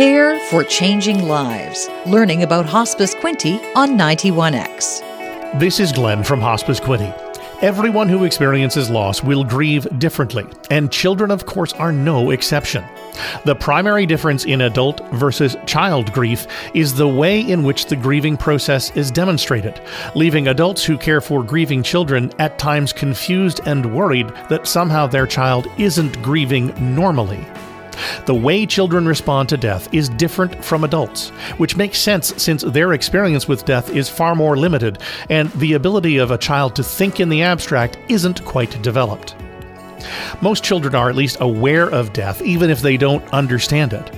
Care for Changing Lives. Learning about Hospice Quinte on 91X. This is Glenn from Hospice Quinte. Everyone who experiences loss will grieve differently, and children, of course, are no exception. The primary difference in adult versus child grief is the way in which the grieving process is demonstrated, leaving adults who care for grieving children at times confused and worried that somehow their child isn't grieving normally. The way children respond to death is different from adults, which makes sense since their experience with death is far more limited, and the ability of a child to think in the abstract isn't quite developed. Most children are at least aware of death, even if they don't understand it.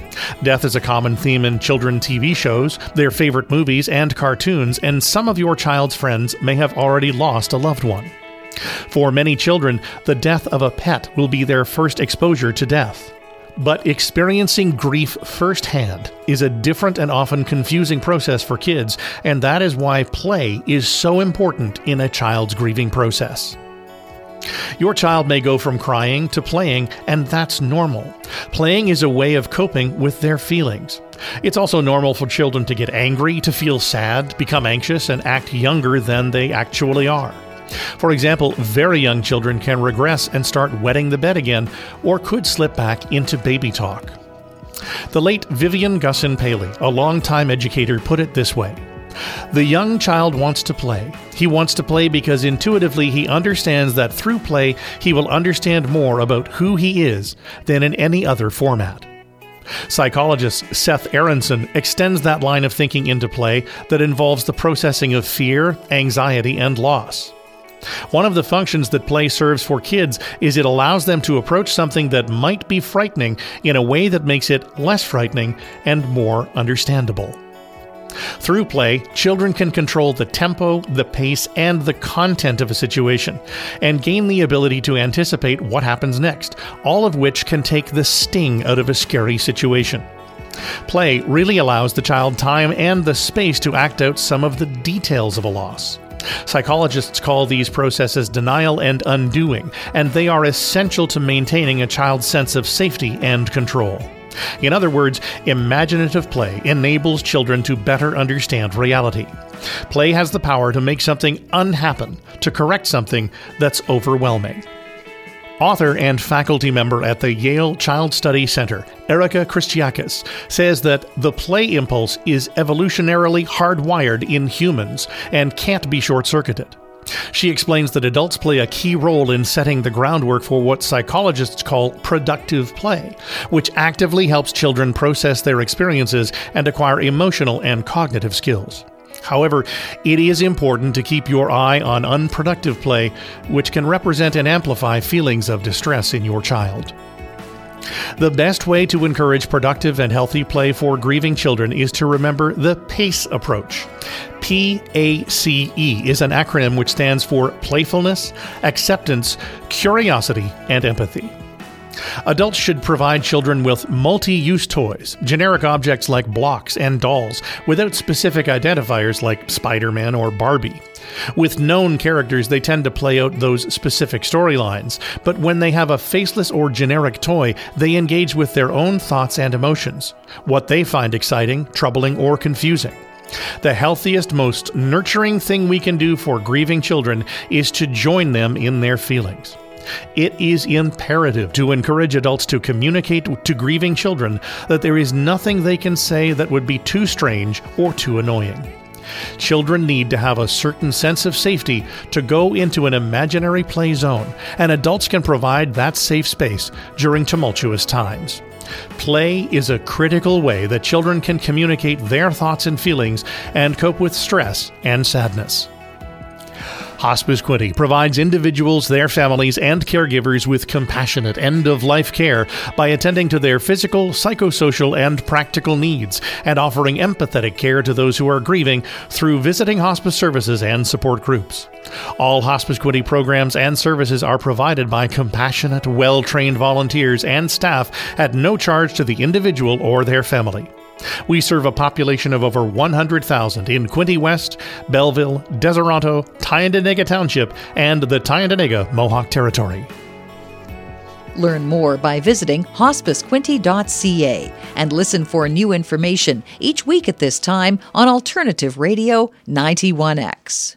Death is a common theme in children TV shows, their favorite movies, and cartoons, and some of your child's friends may have already lost a loved one. For many children, the death of a pet will be their first exposure to death. But experiencing grief firsthand is a different and often confusing process for kids, and that is why play is so important in a child's grieving process. Your child may go from crying to playing, and that's normal. Playing is a way of coping with their feelings. It's also normal for children to get angry, to feel sad, become anxious, and act younger than they actually are. For example, very young children can regress and start wetting the bed again, or could slip back into baby talk. The late Vivian Gussin Paley, a longtime educator, put it this way The young child wants to play. He wants to play because intuitively he understands that through play he will understand more about who he is than in any other format. Psychologist Seth Aronson extends that line of thinking into play that involves the processing of fear, anxiety, and loss. One of the functions that play serves for kids is it allows them to approach something that might be frightening in a way that makes it less frightening and more understandable. Through play, children can control the tempo, the pace, and the content of a situation, and gain the ability to anticipate what happens next, all of which can take the sting out of a scary situation. Play really allows the child time and the space to act out some of the details of a loss. Psychologists call these processes denial and undoing, and they are essential to maintaining a child's sense of safety and control. In other words, imaginative play enables children to better understand reality. Play has the power to make something unhappen, to correct something that's overwhelming. Author and faculty member at the Yale Child Study Center, Erica Christakis, says that the play impulse is evolutionarily hardwired in humans and can't be short circuited. She explains that adults play a key role in setting the groundwork for what psychologists call productive play, which actively helps children process their experiences and acquire emotional and cognitive skills. However, it is important to keep your eye on unproductive play, which can represent and amplify feelings of distress in your child. The best way to encourage productive and healthy play for grieving children is to remember the PACE approach. PACE is an acronym which stands for playfulness, acceptance, curiosity, and empathy. Adults should provide children with multi use toys, generic objects like blocks and dolls, without specific identifiers like Spider Man or Barbie. With known characters, they tend to play out those specific storylines, but when they have a faceless or generic toy, they engage with their own thoughts and emotions, what they find exciting, troubling, or confusing. The healthiest, most nurturing thing we can do for grieving children is to join them in their feelings. It is imperative to encourage adults to communicate to grieving children that there is nothing they can say that would be too strange or too annoying. Children need to have a certain sense of safety to go into an imaginary play zone, and adults can provide that safe space during tumultuous times. Play is a critical way that children can communicate their thoughts and feelings and cope with stress and sadness. Hospice Quinte provides individuals, their families, and caregivers with compassionate end of life care by attending to their physical, psychosocial, and practical needs and offering empathetic care to those who are grieving through visiting hospice services and support groups. All Hospice Quinte programs and services are provided by compassionate, well trained volunteers and staff at no charge to the individual or their family. We serve a population of over 100,000 in Quinte West, Belleville, Deseronto, Tyendinaga Township, and the Tyendinaga Mohawk Territory. Learn more by visiting hospicequinte.ca and listen for new information each week at this time on Alternative Radio 91X.